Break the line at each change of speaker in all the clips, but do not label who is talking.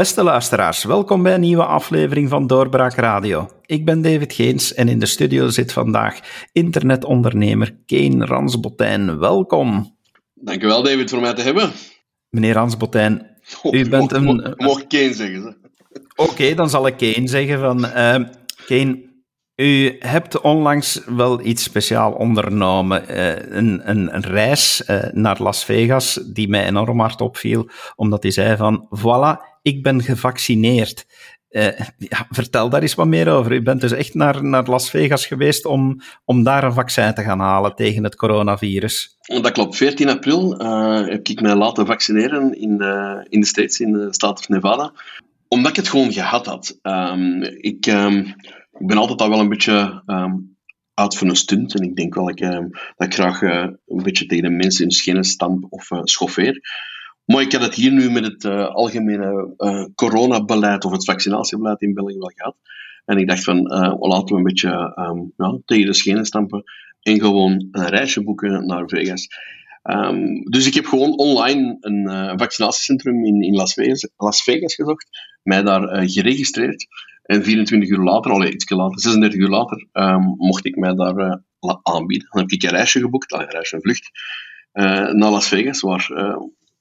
Beste luisteraars, welkom bij een nieuwe aflevering van Doorbraak Radio. Ik ben David Geens en in de studio zit vandaag internetondernemer Keen Ransbotijn. Welkom.
Dankjewel David voor mij te hebben.
Meneer Ransbotijn, oh, u bent een...
Mocht, mocht Keen zeggen.
Oké, dan zal ik Keen zeggen van... Uh, Keen, u hebt onlangs wel iets speciaal ondernomen. Uh, een, een, een, reis uh, naar Las Vegas die mij enorm hard opviel, omdat hij zei van, voilà, ik ben gevaccineerd. Ja, vertel daar eens wat meer over. U bent dus echt naar, naar Las Vegas geweest om, om daar een vaccin te gaan halen tegen het coronavirus.
Dat klopt. 14 april uh, heb ik mij laten vaccineren in de, in de States, in de staat of Nevada. Omdat ik het gewoon gehad had. Um, ik, um, ik ben altijd al wel een beetje um, uit van een stunt. En ik denk wel dat ik, dat ik graag een beetje tegen de mensen in schenen stamp of schoffeer. Maar ik heb het hier nu met het uh, algemene uh, coronabeleid of het vaccinatiebeleid in België wel gehad. En ik dacht van, uh, laten we een beetje ja, tegen de schenen stampen en gewoon een reisje boeken naar Vegas. Um, dus ik heb gewoon online een vaccinatiecentrum in, in Las, Vegas, Las Vegas gezocht, mij daar geregistreerd. En 24 uur later, al iets later, 36 uur later, um, mocht ik mij daar aanbieden. Dan heb ik een reisje geboekt, een reisje, een vlucht, naar Las Vegas, waar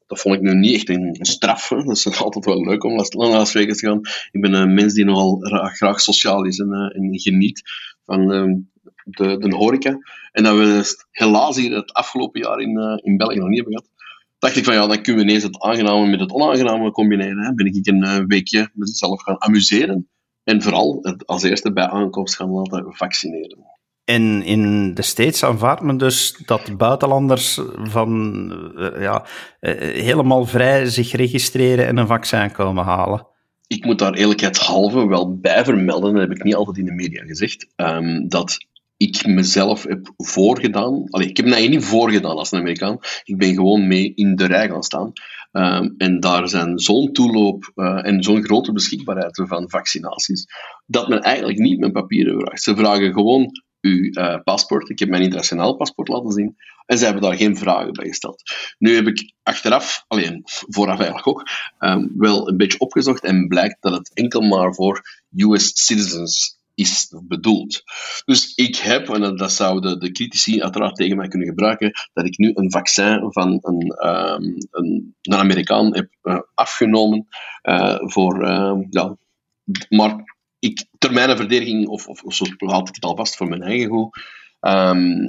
dat vond ik nu niet echt een straf. Hè. Dat is altijd wel leuk om naar Las Vegas te gaan. Ik ben een mens die nogal graag sociaal is en, uh, en geniet van uh, de, de horeca. En dat we helaas hier het afgelopen jaar in, uh, in België nog niet hebben gehad. Dacht ik van ja, dan kunnen we ineens het aangename met het onaangename combineren. Hè. Ben ik een weekje mezelf gaan amuseren. En vooral als eerste bij aankomst gaan laten vaccineren.
En in de States aanvaardt men dus dat buitenlanders van, uh, ja, uh, helemaal vrij zich registreren en een vaccin komen halen.
Ik moet daar eerlijkheidshalve wel bij vermelden, dat heb ik niet altijd in de media gezegd, um, dat ik mezelf heb voorgedaan. Allee, ik heb mij niet voorgedaan als een Amerikaan. Ik ben gewoon mee in de rij gaan staan. Um, en daar zijn zo'n toeloop uh, en zo'n grote beschikbaarheid van vaccinaties, dat men eigenlijk niet mijn papieren vraagt. Ze vragen gewoon uw uh, paspoort. Ik heb mijn internationaal paspoort laten zien. En ze hebben daar geen vragen bij gesteld. Nu heb ik achteraf, alleen vooraf eigenlijk ook, um, wel een beetje opgezocht en blijkt dat het enkel maar voor US citizens is bedoeld. Dus ik heb, en dat zouden de critici uiteraard tegen mij kunnen gebruiken, dat ik nu een vaccin van een, um, een, Amerikaan heb uh, afgenomen uh, voor, uh, ja, maar ik, ter mijn verdediging, of, of, zo had ik het al vast voor mijn eigen goed, um,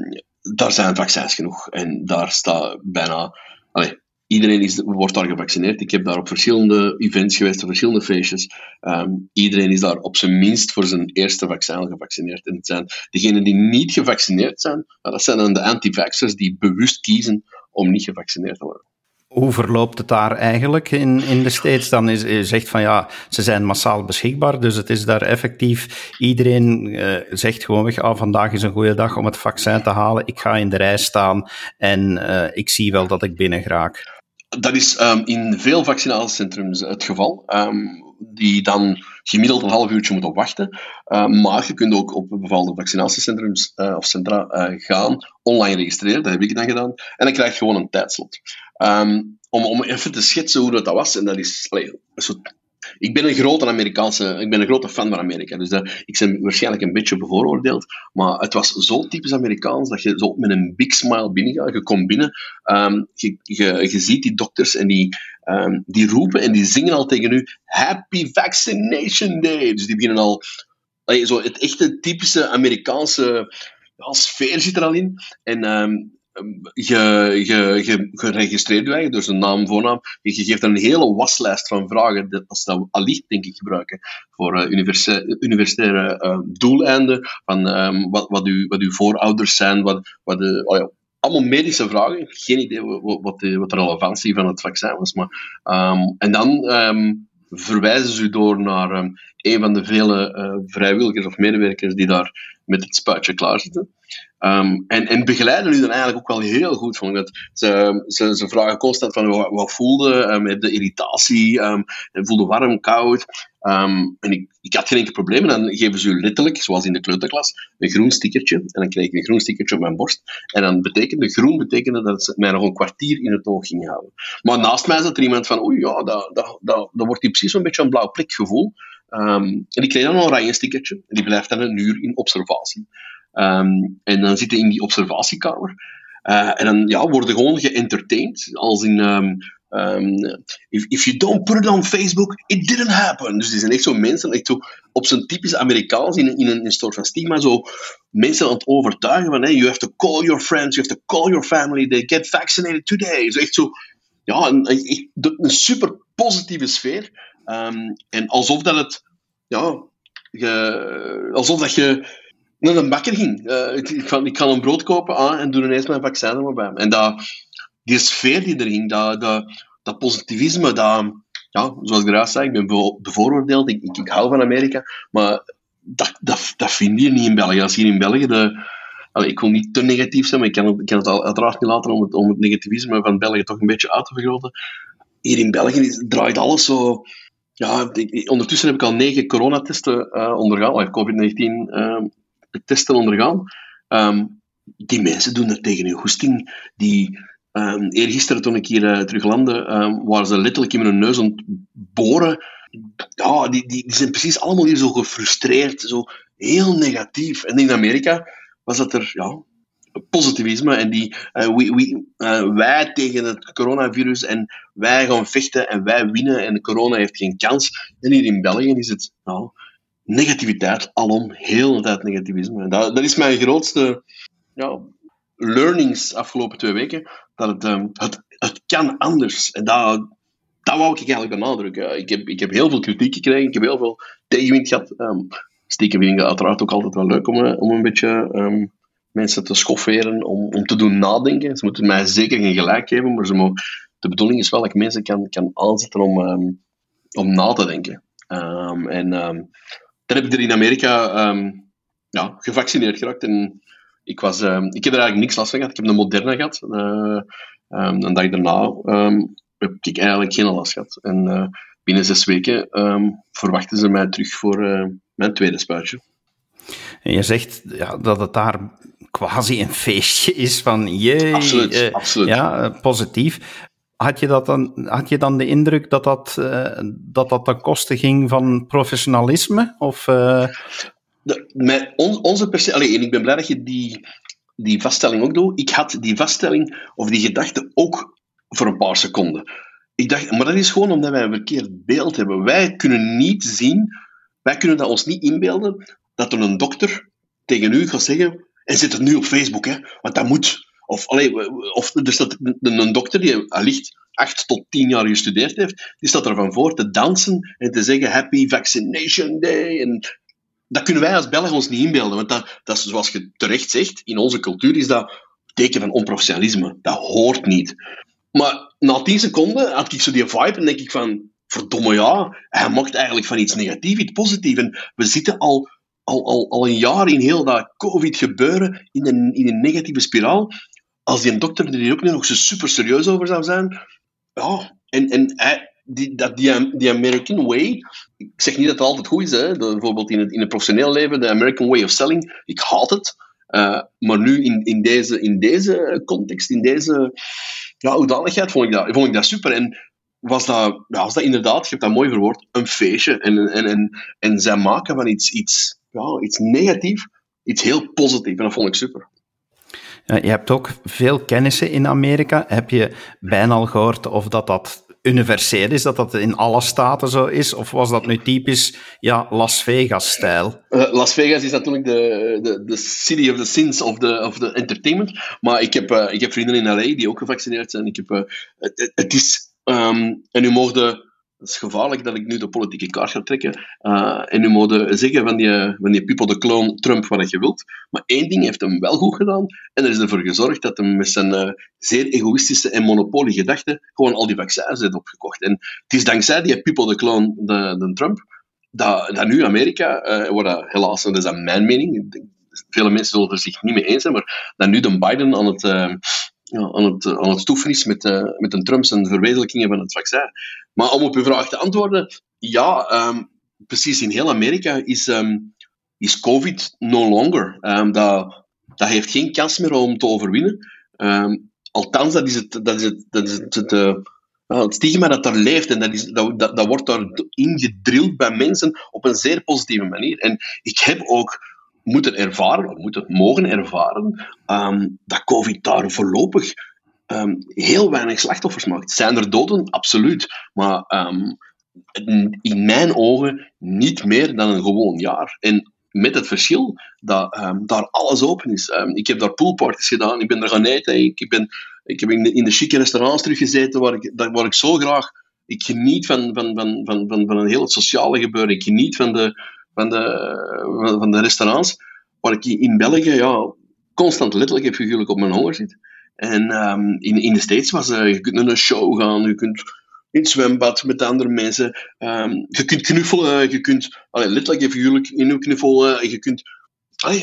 daar zijn vaccins genoeg. En daar staat bijna... Allez, iedereen is, wordt daar gevaccineerd. Ik heb daar op verschillende events geweest, op verschillende feestjes. Um, iedereen is daar op zijn minst voor zijn eerste vaccin gevaccineerd. En het zijn degenen die niet gevaccineerd zijn, dat zijn dan de anti-vaxxers die bewust kiezen om niet gevaccineerd te worden.
Hoe verloopt het daar eigenlijk in, in de States? Dan is, je zegt van ja, ze zijn massaal beschikbaar, dus het is daar effectief. Iedereen uh, zegt gewoon, ah, vandaag is een goede dag om het vaccin te halen. Ik ga in de rij staan en uh, ik zie wel dat ik binnen raak.
Dat is um, in veel vaccinatiecentrums het geval. Um, die dan gemiddeld een half uurtje moeten wachten. Uh, maar je kunt ook op bepaalde vaccinatiecentrums uh, of centra gaan, online registreren. Dat heb ik dan gedaan. En dan krijg je gewoon een tijdslot. Um, om, om even te schetsen hoe dat, was, en dat is allee, ik ben een grote Amerikaanse, ik ben een grote fan van Amerika, dus ik ben waarschijnlijk een beetje bevooroordeeld, maar het was zo typisch Amerikaans dat je zo met een big smile binnengaat, je komt binnen, um, je, je, ziet die dokters en die, um, die roepen en die zingen al tegen u, Happy Vaccination Day! Dus die beginnen al, zo het echte typische Amerikaanse sfeer zit er al in. En je, je, je, geregistreerd je eigenlijk, dus een naam, voornaam. Je, geeft een hele waslijst van vragen, dat, ze dat allicht, denk ik, gebruiken voor uh, universitaire uh, doeleinden, van um, wat, wat, u, wat uw voorouders zijn, wat, wat de, oh ja, allemaal medische vragen. Geen idee wat, wat, de, wat relevantie van het vaccin was. Maar, um, en dan verwijzen ze u door naar een van de vele vrijwilligers of medewerkers die daar met het spuitje klaar zitten. Um, en, en begeleiden u dan eigenlijk ook wel heel goed. Vond dat ze, vragen constant van wat, wat voelde, um, de irritatie, um, voelde warm, koud. En ik ik had geen enkel probleem. En dan geven ze u letterlijk, zoals in de kleuterklas, een groen stickertje. En dan kreeg ik een groen stickertje op mijn borst. En dan betekende, groen betekende dat ze mij nog een kwartier in het oog ging houden. Maar naast mij zat er iemand van, oei ja, dat, dat, dat, dat wordt hier precies een beetje een blauw gevoel. Um, en die kreeg dan een oranje stickertje. En die blijft dan een uur in observatie. Um, en dan zitten in die observatiekamer. Uh, en dan ja, worden gewoon geëntertained. Als in, um, if, if you don't put it on Facebook, it didn't happen. Dus die zijn echt zo mensen, echt zo op zijn typisch Amerikaans, in, in, een, soort van stigma, zo mensen aan het overtuigen van, hey, you have to call your friends, you have to call your family, they get vaccinated today. Dus echt zo, ja, een super positieve sfeer. Um, en alsof dat het, ja, je, alsof dat je naar een bakker ging. Uh, ik, ik, ga een brood kopen ah, en doe ineens mijn vaccin er bij. En dat, die sfeer die er ging, dat, dat, dat positivisme, dat, ja, zoals ik eruit zei, ik ben bevooroordeeld, ik, ik, hou van Amerika, maar dat, dat, dat vind je niet in België. Als hier in België de, ik wil niet te negatief zijn, maar ik kan, ik kan het uiteraard niet laten om het, om het negativisme van België toch een beetje uit te vergroten. Hier in België draait alles zo ja, ondertussen heb ik al negen coronatesten uh, ondergaan, COVID-19 uh, testen ondergaan. Um, die mensen doen er tegen hun goesting. Die, um, eergisteren toen ik hier uh, terug landde, um, waren ze letterlijk in mijn neus aan boren. Ja, die, die, die zijn precies allemaal hier zo gefrustreerd, zo heel negatief. En in Amerika was dat er ja, positivisme en die uh, we, we, uh, wij tegen het coronavirus en wij gaan vechten en wij winnen en corona heeft geen kans. En hier in België is het nou, negativiteit alom, heel de tijd negativisme. Dat, dat is mijn grootste ja, learnings afgelopen twee weken, dat het, um, het, het kan anders. En dat, dat wou ik eigenlijk benadrukken. Ik heb, ik heb heel veel kritiek gekregen, ik heb heel veel tegenwind gehad. Um, stiekem vind ik uiteraard ook altijd wel leuk om, eh, om een beetje um, mensen te schofferen, om, om te doen nadenken. Ze moeten mij zeker geen gelijk geven, maar ze mogen, de bedoeling is wel dat ik mensen kan, kan aanzetten om, um, om na te denken. Um, en um, dan heb ik er in Amerika ja, gevaccineerd geraakt. En ik, was, ik heb er eigenlijk niks last van gehad. Ik heb een Moderna gehad. Uh, een dag daarna heb ik eigenlijk geen last gehad. En uh, binnen zes weken verwachten ze mij terug voor uh, mijn tweede spuitje.
En je zegt ja, dat het daar quasi een feestje is van jee,
absoluut, uh, absoluut.
Ja, positief. Had je, dat dan, had je dan de indruk dat dat, uh, dat, dat ten koste ging van professionalisme? Of, uh...
de, on, onze perceptie, en ik ben blij dat je die, die vaststelling ook doet. Ik had die vaststelling of die gedachte ook voor een paar seconden. Ik dacht, maar dat is gewoon omdat wij een verkeerd beeld hebben. Wij kunnen niet zien, wij kunnen dat ons niet inbeelden, dat er een dokter tegen u gaat zeggen, en zet het nu op Facebook, hè, want dat moet. Of, allee, of er staat een dokter die allicht acht tot tien jaar gestudeerd heeft, die staat ervan voor te dansen en te zeggen Happy Vaccination Day. En dat kunnen wij als Belgen ons niet inbeelden, want dat, dat is, zoals je terecht zegt, in onze cultuur is dat teken van onprofessionalisme. Dat hoort niet. Maar na tien seconden had ik zo die vibe en denk ik van, verdomme ja, hij mocht eigenlijk van iets negatiefs iets positiefs. En we zitten al al, al, al een jaar in heel dat COVID-gebeuren in een, in een negatieve spiraal. Als die dokter er ook nog zo super serieus over zou zijn. Ja, en, en hij, die, dat, die, die American way, ik zeg niet dat het altijd goed is, hè, bijvoorbeeld in het, in het professioneel leven, de American way of selling, ik haat het. Uh, maar nu in, in, deze, in deze context, in deze ja, hoedanigheid, vond ik, dat, vond ik dat super. En was dat, ja, was dat inderdaad, je hebt dat mooi verwoord, een feestje. En, en, en, en zij maken van iets, iets ja, iets negatief, iets heel positief. En dat vond ik super.
Ja, je hebt ook veel kennissen in Amerika. Heb je bijna al gehoord of dat dat universeel is, dat dat in alle staten zo is? Of was dat nu typisch ja, Las Vegas-stijl?
Uh, Las Vegas is natuurlijk de, de, de city of the sins of the, of the entertainment. Maar ik heb, uh, ik heb vrienden in LA die ook gevaccineerd zijn. Ik heb, uh, het, het, is... Um, en nu mogen het is gevaarlijk dat ik nu de politieke kaart ga trekken. Uh, en nu moet zeggen van die, van die people de clone Trump wat je wilt. Maar één ding heeft hem wel goed gedaan. En er is ervoor gezorgd dat hij met zijn uh, zeer egoïstische en monopolie gedachten gewoon al die vaccins heeft opgekocht. En het is dankzij die people de clone de, de Trump dat, dat nu Amerika, uh, wat helaas, dat is aan mijn mening, vele mensen zullen er zich niet mee eens zijn, maar dat nu de Biden aan het ja, aan, het, aan het met, uh, met een Trump zijn verwezenlijkingen van het vaccin. Maar om op uw vraag te antwoorden, ja, um, precies in heel Amerika is, ehm, is COVID no longer. Um, dat, dat heeft geen kans meer om te overwinnen. Althans, dat is het, dat is het, dat is het, het, uh, het stigma dat daar leeft en dat, is, dat, dat, dat wordt daar ingedrild bij mensen op een zeer positieve manier. En ik heb ook moeten ervaren, of moeten mogen ervaren, um, dat COVID daar voorlopig um, heel weinig slachtoffers maakt. Zijn er doden? Absoluut. Maar um, in mijn ogen niet meer dan een gewoon jaar. En met het verschil dat daar alles open is. Ik heb daar poolparties gedaan, ik ben er gaan eten, ik, ben, ik heb in de, in chique restaurants teruggezeten waar ik, waar ik zo graag... Ik geniet van, van, van, van, van, van een heel sociale gebeuren, ik geniet van de, van de, van de restaurants waar ik in België ja, constant letterlijk heb op mijn honger zit. En um, in, in de States was uh, je kunt naar een show gaan, je kunt in het zwembad met andere mensen. Um, je kunt knuffelen, je kunt allee, letterlijk en figuurlijk in knuffelen. Je kunt,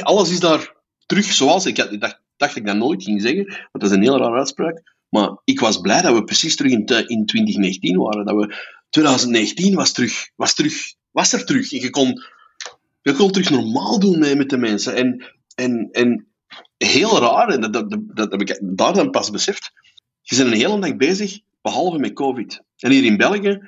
alles is daar terug zoals ik had, dacht, dacht ik dat nooit ging zeggen, want dat is een heel rare uitspraak. Maar ik was blij dat we precies terug in, in 2019 waren. Dat we 2019 was terug, was terug, was er terug. En je kon, je kon terug normaal doen met, met de mensen. En, en, en heel raar, en dat, dat, dat, heb ik daar dan pas beseft. Je bent een hele dag bezig behalve met COVID. En hier in België,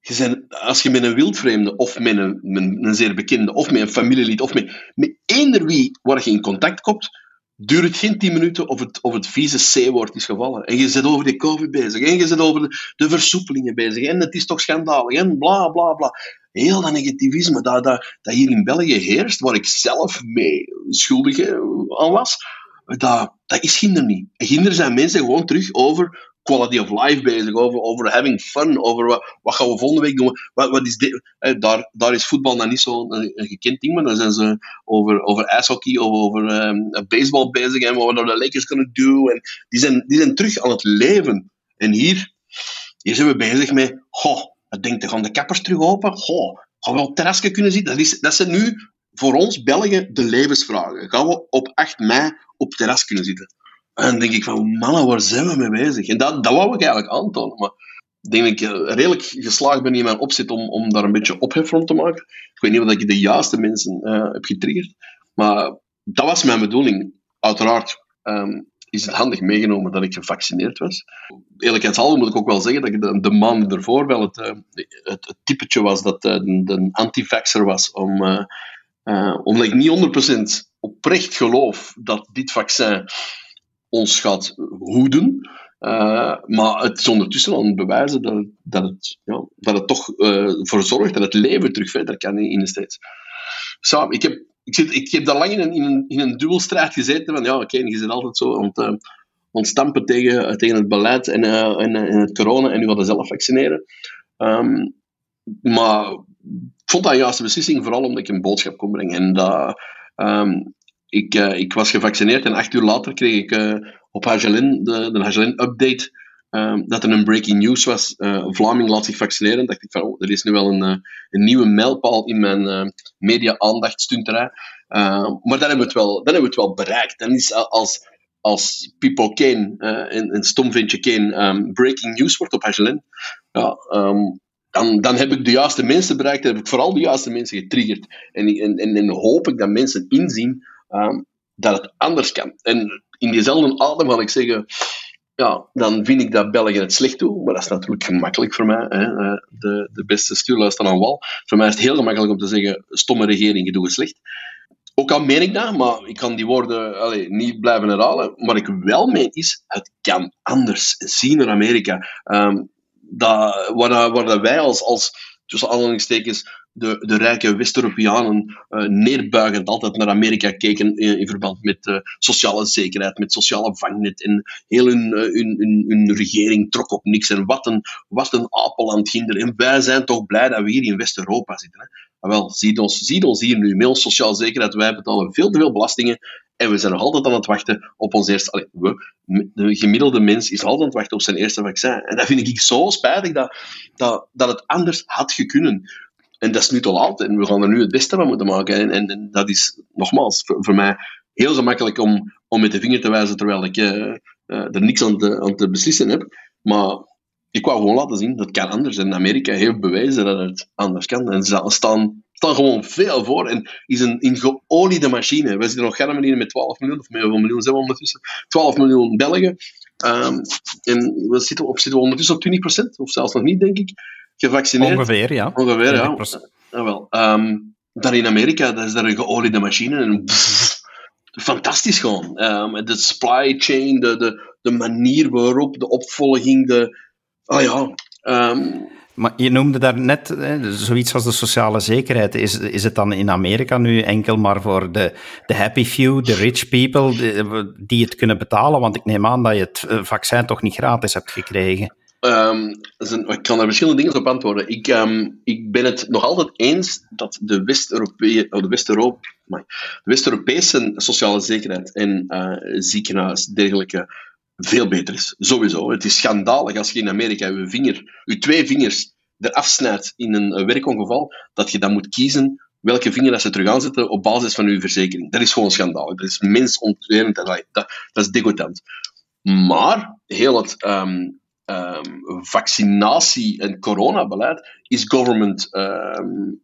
je bent, als je met een wildvreemde, of met een, een zeer bekende, of met een familielid, of met, met eender wie waar je in contact komt, duurt het geen tien minuten of het, of het vieze C-woord is gevallen. En je zit over die COVID bezig, en je zit over de, de versoepelingen bezig, en het is toch schandalig, en bla bla bla. Heel dat negativisme dat, dat, dat hier in België heerst, waar ik zelf mee schuldig aan was, dat, dat is Ginder niet. Ginder zijn mensen gewoon terug over quality of life bezig, over, over having fun, over wat, gaan we volgende week doen. Wat, wat is dit? Eh, daar, daar is voetbal dan niet zo'n een, een, gekend ding, maar dan zijn ze over, over ijshockey of over um, baseball bezig en wat we de Lakers kunnen doen. En die, zijn, die zijn terug aan het leven. En hier, hier zijn we bezig met, goh, denk, dan gaan de kappers terug open? Goh, gaan we op terrasje kunnen zitten? Dat, is, dat zijn nu voor ons Belgen de levensvragen. Gaan we op 8 mei op terras kunnen zitten? En dan denk ik van, mannen, waar zijn we mee bezig? En dat, dat wou ik eigenlijk aantonen. Maar ik denk dat ik eh, redelijk geslaagd ben in mijn opzet om, om daar een beetje ophef rond te maken. Ik weet niet of ik de juiste mensen uh, heb getriggerd. Maar dat was mijn bedoeling. Uiteraard um, is het handig meegenomen dat ik gevaccineerd was. Eerlijkheidshalve moet ik ook wel zeggen dat ik de, de maand ervoor wel het, uh, het, het, typetje was dat uh, de, de anti-vaxxer was. Om, omdat ik niet 100% oprecht geloof dat dit vaccin ons gaat hoeden. Maar het is ondertussen al bewijzen dat, het, dat, het, ja, dat het toch uh, voor zorgt dat het leven terug verder kan in, de States. Zo, ik, heb, ik, zit, ik heb daar lang in een, in een, in een dubbelstrijd gezeten van ja, oké, je zit altijd zo aan uh, ontstampen tegen, tegen het beleid en, en, en, het corona en nu willen zelf vaccineren. Um, maar ik vond dat een juiste beslissing, vooral omdat ik een boodschap kon brengen. En dat, um, ik, ik was gevaccineerd en acht uur later kreeg ik op Hagelin, de, de Hagelin-update, uh, dat er een breaking news was. Vlaming laat zich vaccineren. dacht ik van, oh, er is nu wel een, een nieuwe mijlpaal in mijn media-aandachtstunterij. maar dan hebben, we het wel, dan hebben we het wel bereikt. Dan is als, als People Kane, een, een stomvintje Kane, um, breaking news wordt op Hagelin, ja, dan, dan heb ik de juiste mensen bereikt, dan heb ik vooral de juiste mensen getriggerd. En, en, en, en hoop ik dat mensen inzien dat het anders kan. En in diezelfde adem ga ik zeggen, ja, dan vind ik dat België het slecht doet, maar dat is natuurlijk gemakkelijk voor mij. Hè. Eh, de, de beste stuurlui staan aan wal. Voor mij is het heel gemakkelijk om te zeggen, stomme regering, je doet het slecht. Ook al meen ik dat, maar ik kan die woorden niet blijven herhalen. Wat ik wel meen is, het kan anders. Zien in Amerika. Um, dat, waar, waar wij als, als tussen aanhalingstekens de, de rijke West-Europeanen uh, neerbuigend altijd naar Amerika keken in, verband met uh, sociale zekerheid, met sociale vangnet. En heel hun, uh, hun, hun, hun, regering trok op niks. En wat een, wat een apeland ginder. En wij zijn toch blij dat we hier in West-Europa zitten. Hè? Maar wel, ziet ons, ons hier nu ons sociale zekerheid. Wij betalen veel te veel belastingen. En we zijn nog altijd aan het wachten op ons eerste. Allee, de gemiddelde mens is altijd aan het wachten op zijn eerste vaccin. En dat vind ik zo spijtig dat, dat, dat het anders had gekunnen. En dat is nu te laat en we gaan er nu het beste van moeten maken. En, en, dat is nogmaals voor, mij heel gemakkelijk om, om met de vinger te wijzen terwijl ik uh, uh, er niks aan te, aan te beslissen heb. Maar ik wou gewoon laten zien, dat kan anders. En Amerika heeft bewezen dat het anders kan. En ze staan, staan gewoon veel voor. En is een in geoliede machine. We zitten nog geen in met 12 miljoen, of hoeveel miljoen zijn we ondertussen? 12 miljoen Belgen. Um, en we zitten, op, zitten ondertussen op 20%, of zelfs nog niet, denk ik, gevaccineerd.
Ongeveer, ja.
Ongeveer, ja. ja wel. Um, daar in Amerika, dat is daar een geoliede machine. En fantastisch gewoon. Um, de supply chain, de, de, de manier waarop, de opvolging, de... Oh ja... Um,
maar je noemde daar net hè, zoiets als de sociale zekerheid. Is, is het dan in Amerika nu enkel maar voor de, de happy few, de rich people, die het kunnen betalen? Want ik neem aan dat je het eh, vaccin toch niet gratis hebt gekregen.
Um, ik kan daar verschillende dingen op antwoorden. Ik, um, ik ben het nog altijd eens dat de West-Europese West sociale zekerheid en uh, ziekenhuis dergelijke veel beter is. Sowieso. Het is schandalig als je in Amerika je, vinger, twee vingers eraf snijdt in een werkongeval, dat je dan moet kiezen welke vinger dat ze terug aanzetten op basis van je verzekering. Dat is gewoon schandalig. Dat is mensonterend. Dat, dat, dat is degoutant. Maar heel het um, um, vaccinatie- en coronabeleid is government um,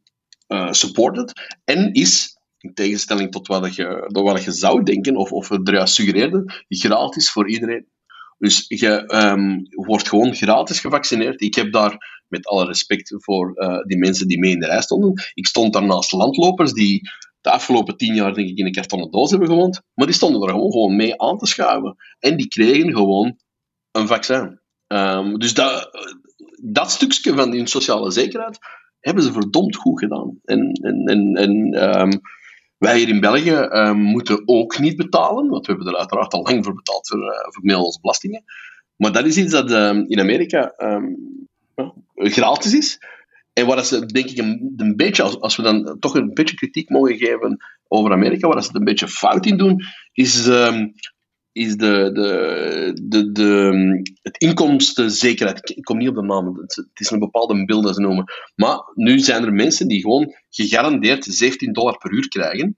uh, supported en is, in tegenstelling tot wat je, zou denken, of, of het eruit suggereerde, gratis voor iedereen. Dus je um, wordt gewoon gratis gevaccineerd. Ik heb daar, met alle respect voor uh, die mensen die mee in de rij stonden, ik stond daar naast landlopers die de afgelopen tien jaar denk ik in een kartonnen doos hebben gewoond, maar die stonden er gewoon, gewoon mee aan te schuiven. En die kregen gewoon een vaccin. Um, dus dat, dat stukje van die sociale zekerheid hebben ze verdomd goed gedaan. En, en, en, en um, wij hier in België um, moeten ook niet betalen, want we hebben er uiteraard al lang voor betaald voor, uh, voor Nederlandse belastingen. Maar dat is iets dat in Amerika gratis is. En wat ze, denk ik, een, een beetje, als, we dan toch een beetje kritiek mogen geven over Amerika, waar ze het een beetje fout in doen, is is de, de, de, de, het inkomstenzekerheid. Ik kom niet op de naam, het is een bepaalde beeld dat ze noemen. Maar nu zijn er mensen die gewoon gegarandeerd 17 dollar per uur krijgen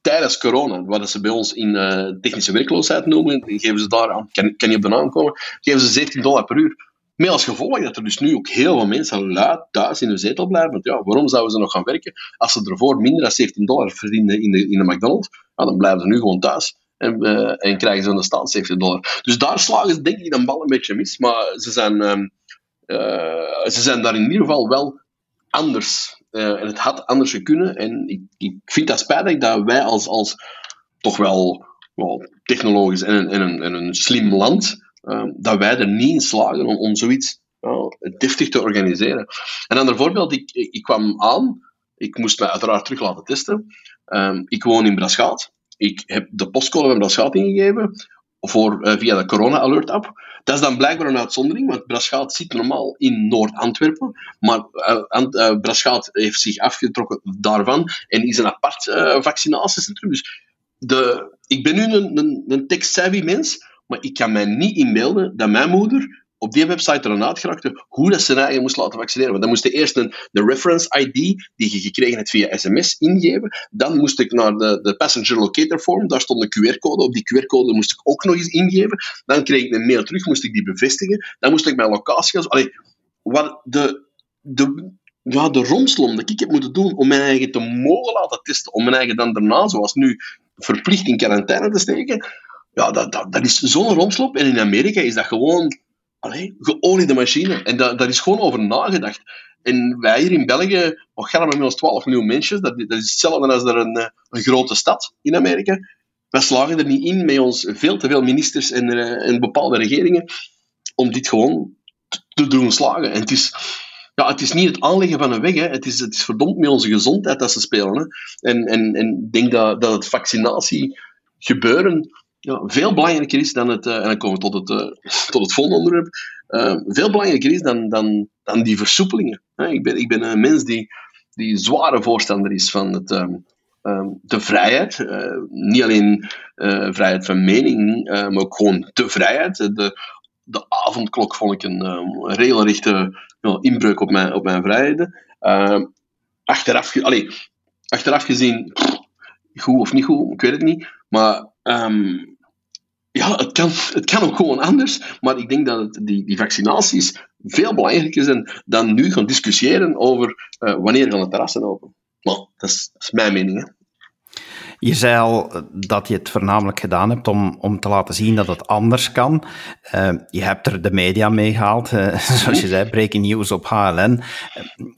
tijdens corona. Wat ze bij ons in uh, technische werkloosheid noemen, geven ze daar aan, kan, kan niet op de naam komen, geven ze 17 dollar per uur. Met als gevolg dat er dus nu ook heel veel mensen luid thuis in hun zetel blijven. Want ja, waarom zouden ze nog gaan werken als ze ervoor minder dan 17 dollar verdienen in de, in de McDonald's? Ja, dan blijven ze nu gewoon thuis en, uh, en krijgen ze een staat 70 dollar. Dus daar slagen ze denk ik dan bal een beetje mis, maar ze zijn, uh, ze zijn daar in ieder geval wel anders. Uh, en het had anders kunnen. En ik, ik vind dat spijtig dat wij als, als toch wel, wel technologisch en, en, een, en een slim land, ehm, dat wij er niet in slagen om, om zoiets deftig te organiseren. Een ander voorbeeld, ik, ik kwam aan, ik moest mij uiteraard terug laten testen. Um, ik woon in Braschaat. Ik heb de postcode van Braschaat ingegeven voor, uh, via de Corona Alert app. Dat is dan blijkbaar een uitzondering, want Braschaat zit normaal in Noord-Antwerpen, maar uh, uh, Braschaat heeft zich afgetrokken daarvan en is een apart vaccinatiecentrum. Dus de, ik ben nu een, een, een tech-savvy mens, maar ik kan mij niet inbeelden dat mijn moeder op die website eraan uitgeraakte hoe dat ze eigen moest laten vaccineren. Want dan moest je eerst een, de reference ID die je gekregen hebt via sms ingeven. Dan moest ik naar de, de passenger locator form, daar stond een QR-code. Op die QR-code moest ik ook nog eens ingeven. Dan kreeg ik een mail terug, moest ik die bevestigen. Dan moest ik mijn locatie. Allee, wat de, de, ja, de romslom dat ik heb moeten doen om mijn eigen te mogen laten testen, om mijn eigen dan daarna, zoals nu, verplicht in quarantaine te steken, ja, dat, dat, dat is zo'n romslop. En in Amerika is dat gewoon allee, geoliede machine. En dat, dat is gewoon over nagedacht. En wij hier in België, we gaan met ons 12 miljoen mensen, dat, dat is hetzelfde als er een, eh, een grote stad in Amerika. Wij slagen er niet in met ons veel te veel ministers en, en bepaalde regeringen om dit gewoon te doen slagen. En het is, ja, het is niet het aanleggen van een weg, hè. Het, is, het is verdomd met onze gezondheid dat ze spelen. Hè. En, en, en ik denk dat, dat het vaccinatie gebeuren ja, veel belangrijker is dan het, uh, en dan komen we tot het, uh, tot het volgende onderwerp, uh, veel belangrijker is dan, dan, dan die versoepelingen. ik, ben, ik ben een mens die, die zware voorstander is van het, um, um, de vrijheid. niet alleen vrijheid van mening, maar ook gewoon de vrijheid. De, de avondklok vond ik een, um, een regelrechte inbreuk op mijn, op mijn vrijheden. achteraf, allee, achteraf gezien, goed of niet goed, ik weet het niet. Maar um, ja, het kan, het kan ook gewoon anders, maar ik denk dat het, die, die vaccinaties veel belangrijker zijn dan nu gaan discussiëren over uh, wanneer gaan de terrassen open. Maar dat is, mijn mening.
Je zei al dat je het voornamelijk gedaan hebt om, om te laten zien dat het anders kan. Uh, je hebt er de media mee gehaald, uh, zoals je zei, breaking news op HLN.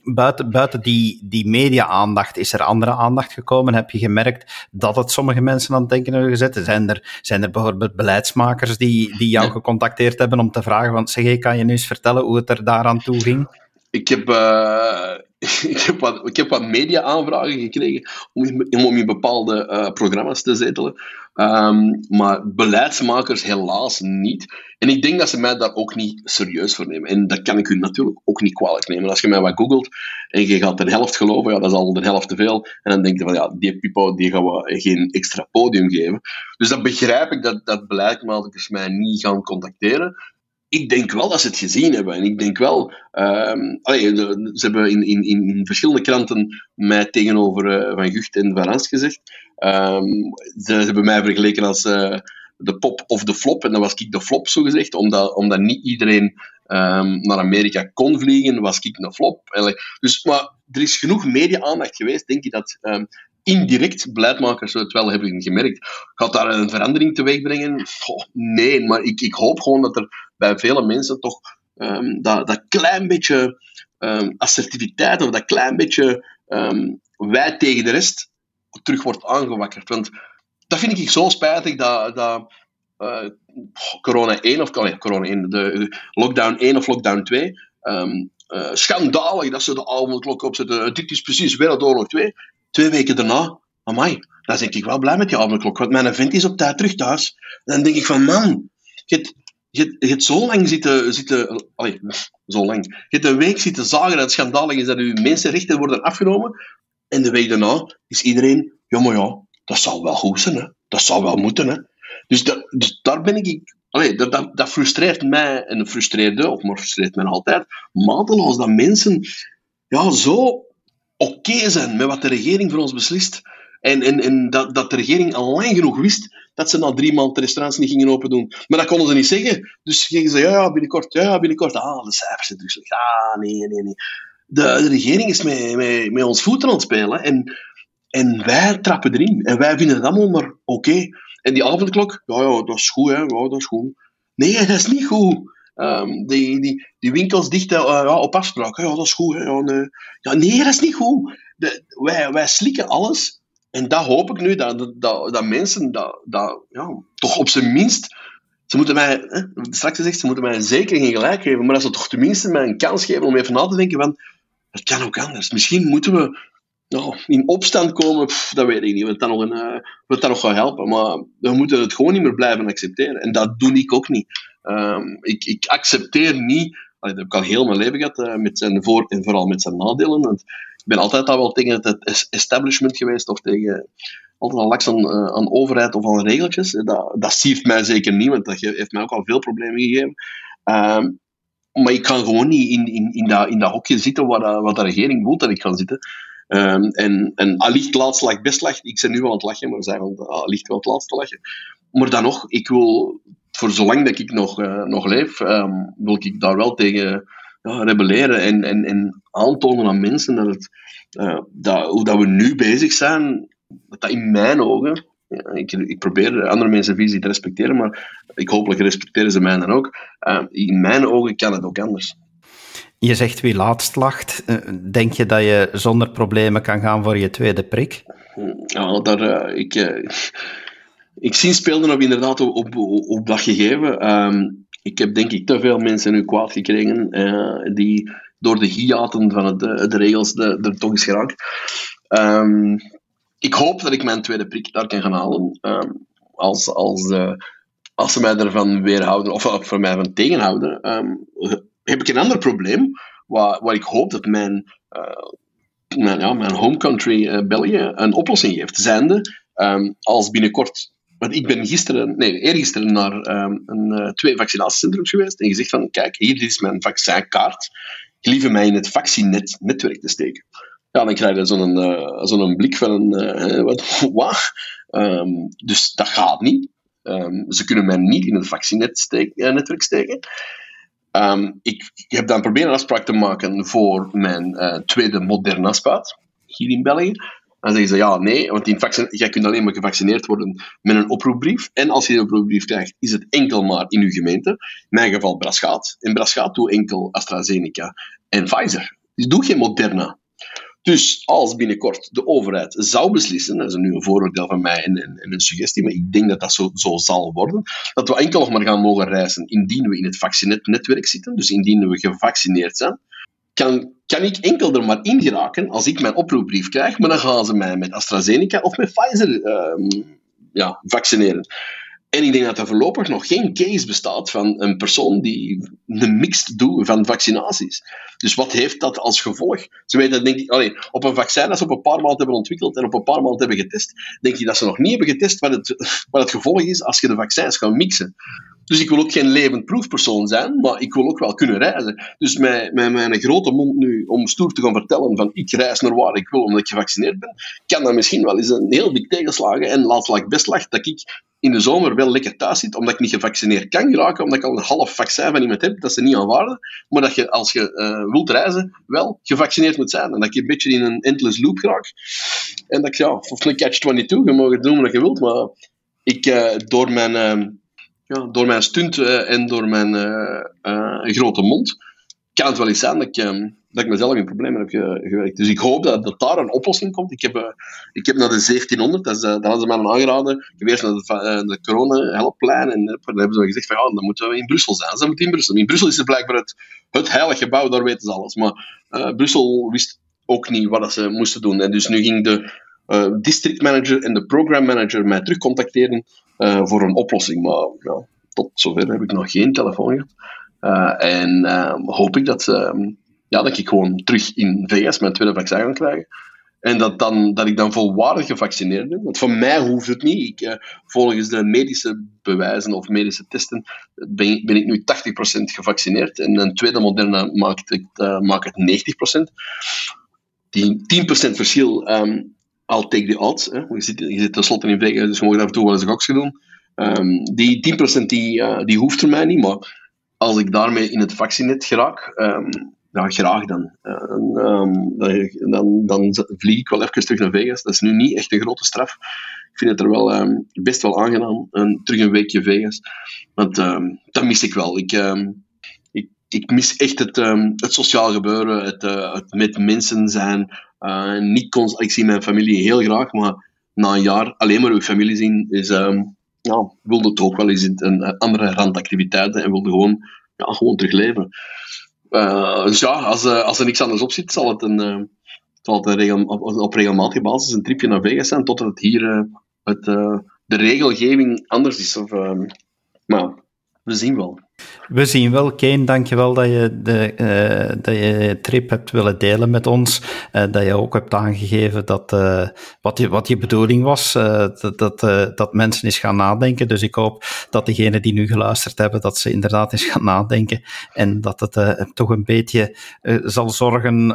buiten, buiten die, die media-aandacht is er andere aandacht gekomen. Heb je gemerkt dat het sommige mensen aan het denken hebben gezet? Zijn er, zijn er bijvoorbeeld beleidsmakers die, die jou gecontacteerd hebben om te vragen, want zeg, kan je nu eens vertellen hoe het er daaraan toe ging?
Ik heb, uh, ik heb wat, ik heb wat media-aanvragen gekregen om, om in bepaalde uh, programma's te zetelen. Um, maar beleidsmakers helaas niet. En ik denk dat ze mij daar ook niet serieus voor nemen. En dat kan ik u natuurlijk ook niet kwalijk nemen. Als je mij wat googelt en je gaat de helft geloven, ja, dat is al de helft te veel. En dan denk je van, ja, die Pipo die gaan we geen extra podium geven. Dus dat begrijp ik dat, dat beleidsmakers mij niet gaan contacteren ik denk wel dat ze het gezien hebben. En ik denk wel... Allee, ze hebben in, in, in verschillende kranten mij tegenover uh, Van Gucht en Van Rans gezegd. Um, ze, hebben mij vergeleken als uh, de pop of de flop. En dan was ik de flop, zo gezegd. Omdat, omdat niet iedereen um, naar Amerika kon vliegen, was ik een flop. Dus, maar er is genoeg media-aandacht geweest, denk ik, dat indirect beleidmakers het wel hebben gemerkt. Gaat daar een verandering teweeg brengen? nee, maar ik, ik hoop gewoon dat er bij vele mensen toch um, dat, dat klein beetje um, assertiviteit of dat klein beetje um, wij tegen de rest terug wordt aangewakkerd. Want dat vind ik zo spijtig dat, dat uh, corona 1 of nee, corona 1, de, lockdown 1 of lockdown 2, um, uh, schandalig dat ze de avondklok opzetten. Dit is precies Wereldoorlog 2. Twee weken daarna, amai, dan denk ik wel blij met die avondklok, want mijn vent is op tijd terug thuis. Dan denk ik van, man, je je, je hebt zo lang zitten, zitten zo lang, je hebt een week zitten zagen dat het schandalig is dat uw mensenrechten worden afgenomen, en de week daarna is iedereen, ja maar ja, dat zou wel goed zijn, hè. dat zou wel moeten. Hè. Dus, dat, dus daar ben ik, allee, dat, dat, dat frustreert mij, en frustreerde, of maar frustreert mij altijd, mateloos dat mensen ja, zo oké zijn met wat de regering voor ons beslist. En, en, en dat, dat de regering al lang genoeg wist dat ze na drie maanden de restaurants niet gingen open doen. Maar dat konden ze niet zeggen. Dus gingen ze, ja, ja binnenkort, ja, binnenkort. Ah, de cijfers zijn terug. Ah, nee, nee, nee. De, regering is met, met, met ons voeten aan het spelen. En, en wij trappen erin. En wij vinden het allemaal maar oké. En die avondklok, ja, ja, dat is goed, hè. Ja, dat is goed. Nee, dat is niet goed. Um, die, die, winkels dichten uh, ja, op afspraak. Ja, dat is goed. Ja, nee. ja, nee, dat is niet goed. De, wij, wij slikken alles en dat hoop ik nu, dat, dat, dat mensen dat, dat, ja, toch op zijn minst. Ze moeten mij, hè, straks gezegd, ze moeten mij zeker geen gelijk geven, maar dat ze toch tenminste mij een kans geven om even na te denken van, het kan ook anders. Misschien moeten we nou, in opstand komen, dat weet ik niet, wat dat nog, een, uh, wat dat nog gaat helpen. Maar we moeten het gewoon niet meer blijven accepteren. En dat doe ik ook niet. Um, ik, ik accepteer niet, dat heb ik al heel mijn leven gehad, uh, met zijn voor- en vooral met zijn nadelen. Want ben altijd al wel tegen het establishment geweest of tegen altijd al laks aan, aan overheid of aan regeltjes. Dat, dat siert mij zeker niet, want dat heeft mij ook al veel problemen gegeven. Uh, maar ik kan gewoon niet in, in, in, dat, in dat hokje zitten waar, wat de regering wil dat ik ga zitten. Um, en, en allicht laatst lag best lachen. Ik ben nu aan het lachen, maar zij gaan allicht wel het laatste lachen. Maar dan nog, ik wil, voor zolang dat ik nog, uh, nog leef, um, wil ik daar wel tegen ja, rebelleren en, en, en aantonen aan mensen dat, het, uh, dat hoe dat we nu bezig zijn, dat dat in mijn ogen, ja, ik, ik probeer andere mensen visie te respecteren, maar ik hopelijk respecteren ze mij dan ook. Uh, in mijn ogen kan het ook anders.
Je zegt wie laatst lacht. Denk je dat je zonder problemen kan gaan voor je tweede prik?
Ja, daar, uh, ik, ik zie speelden op inderdaad op, op, op dat gegeven. Um, ik heb denk ik te veel mensen nu kwaad gekregen uh, die door de hiaten van het, de, regels de, er toch is geraakt. Um, ik hoop dat ik mijn tweede prik daar kan gaan halen. Um, als, als, als ze mij ervan weerhouden, of, voor mij van tegenhouden, heb ik een ander probleem, waar, waar ik hoop dat mijn, uh, mijn home country België een oplossing geeft. Zijnde, als binnenkort want ik ben gisteren, nee, eergisteren naar um, een, uh, twee vaccinatiecentrums geweest en gezegd van, kijk, hier is mijn vaccinkaart. Gelieve mij in het vaccinetnetwerk te steken. Ja, dan krijg je zo'n uh, zo'n blik van een, uh, wat, wat? Um, dus dat gaat niet. Um, ze kunnen mij niet in het vaccinetnetwerk steken. Um, ik, ik, heb dan proberen een afspraak te maken voor mijn uh, tweede Moderna-spuit hier in België. Dan zeggen ze ja, nee, want vaccin, jij kunt alleen maar gevaccineerd worden met een oproepbrief. En als je een oproepbrief krijgt, is het enkel maar in uw gemeente. In mijn geval Braschaat. In Braschaat doe enkel AstraZeneca en Pfizer. Dus doe geen Moderna. Dus als binnenkort de overheid zou beslissen, dat is nu een vooroordeel van mij en, en, en, een suggestie, maar ik denk dat dat zo, zo zal worden, dat we enkel nog maar gaan mogen reizen indien we in het vaccinetnetwerk zitten, dus indien we gevaccineerd zijn, kan, kan ik enkel er maar in geraken als ik mijn oproepbrief krijg, maar dan gaan ze mij met AstraZeneca of met Pfizer uh, ja, vaccineren. En ik denk dat er voorlopig nog geen case bestaat van een persoon die een mixed doet van vaccinaties. Dus wat heeft dat als gevolg? Ze weten, denk ik, allee, op een vaccin dat ze op een paar maanden hebben ontwikkeld en op een paar maanden hebben getest, denk je dat ze nog niet hebben getest wat het, wat het gevolg is als je de vaccins gaat mixen. Dus ik wil ook geen levend proefpersoon zijn, maar ik wil ook wel kunnen reizen. Dus met, mijn grote mond nu, om stoer te gaan vertellen van ik reis naar waar ik wil omdat ik gevaccineerd ben, kan dat misschien wel eens een heel dik tegenslagen. En laat ik best lag dat ik in de zomer wel lekker thuis zit, omdat ik niet gevaccineerd kan geraken, omdat ik al een half vaccin van iemand heb dat ze niet aanvaarden, maar dat je als je uh, wilt reizen, wel gevaccineerd moet zijn. En dat je een beetje in een endless loop geraakt. En dat ik, ja, of een catch-22, je mag het noemen wat je wilt, maar ik, uh, door mijn... Uh, ja, door mijn stunt uh, en door mijn uh, grote mond, kan het wel eens zijn dat ik, um, dat ik mezelf in problemen heb ge gewerkt. Dus ik hoop dat, dat daar een oplossing komt. Ik heb, ik heb naar de 1700, dat is, daar hadden ze mij aangeraden. Ik heb eerst naar de, de corona-helplijn en daar hebben ze gezegd van ja, dan moeten we in Brussel zijn. Ze moeten in Brussel. In Brussel is het blijkbaar het, het heilige gebouw, daar weten ze alles. Maar Brussel wist ook niet wat ze moesten doen. En dus nu ging de uh, district manager en de program manager mij terugcontacteren uh, voor een oplossing. Maar tot zover heb ik nog geen telefoon gehad. Uh, en hoop ik dat, ja, dat ik gewoon terug in VS mijn tweede vaccin kan krijgen. En dat, dan, dat ik dan volwaardig gevaccineerd ben. Want voor mij hoeft het niet. Ik, volgens de medische bewijzen of medische testen ben, ik nu 80% gevaccineerd. En een tweede moderne maakt het, maakt het 90%. Die 10% verschil um, I'll take the odds. Hè. Je, zit, je zit tenslotte in Vegas, dus je mag af en toe wel eens een gokje doen. Um, die 10% die, uh, die hoeft er mij niet, maar als ik daarmee in het vaccinet geraak, ja, graag dan. Uh, um, dan, dan vlieg ik wel even terug naar Vegas. Dat is nu niet echt een grote straf. Ik vind het er wel best wel aangenaam, terug een weekje Vegas. Want dat mis ik wel. Ik, ik, mis echt het, het sociaal gebeuren, het, uh, het met mensen zijn, uh, niet ik zie mijn familie heel graag, maar na een jaar alleen maar uw familie zien, is, um, ja, wilde het ook wel eens een, andere randactiviteiten en wilde gewoon, gewoon terug leven. Uh, dus ja, als, als er niks anders op zit, zal het, een, zal het een op, op, regelmatige basis een tripje naar Vegas zijn, totdat het hier het, de regelgeving anders is. Of, ehm, we zien wel.
We zien wel, Kane, dankjewel dat je de uh, dat je trip hebt willen delen met ons. Uh, dat je ook hebt aangegeven dat, uh, wat, je, wat je bedoeling was, dat, dat, dat mensen eens gaan nadenken. Dus ik hoop dat degenen die nu geluisterd hebben, dat ze inderdaad eens gaan nadenken. En dat het toch een beetje zal zorgen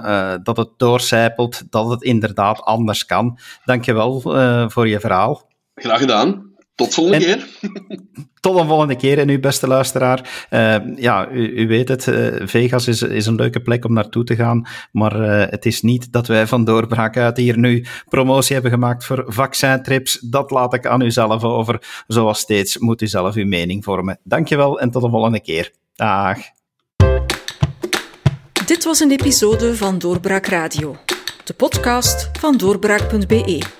dat het doorcijpelt, dat het inderdaad anders kan. Dankjewel voor je verhaal.
Graag gedaan. Tot volgende keer.
Tot een volgende keer. En u, beste luisteraar, uh, ja, u, u, weet het, uh, Vegas is, is een leuke plek om naartoe te gaan. Maar uh, het is niet dat wij van doorbraak uit hier nu promotie hebben gemaakt voor vaccintrips. Dat laat ik aan u zelf over. Zoals steeds moet u zelf uw mening vormen. Dankjewel en tot de volgende keer. Dag.
Dit was een episode van Doorbraak Radio, de podcast van doorbraak.be.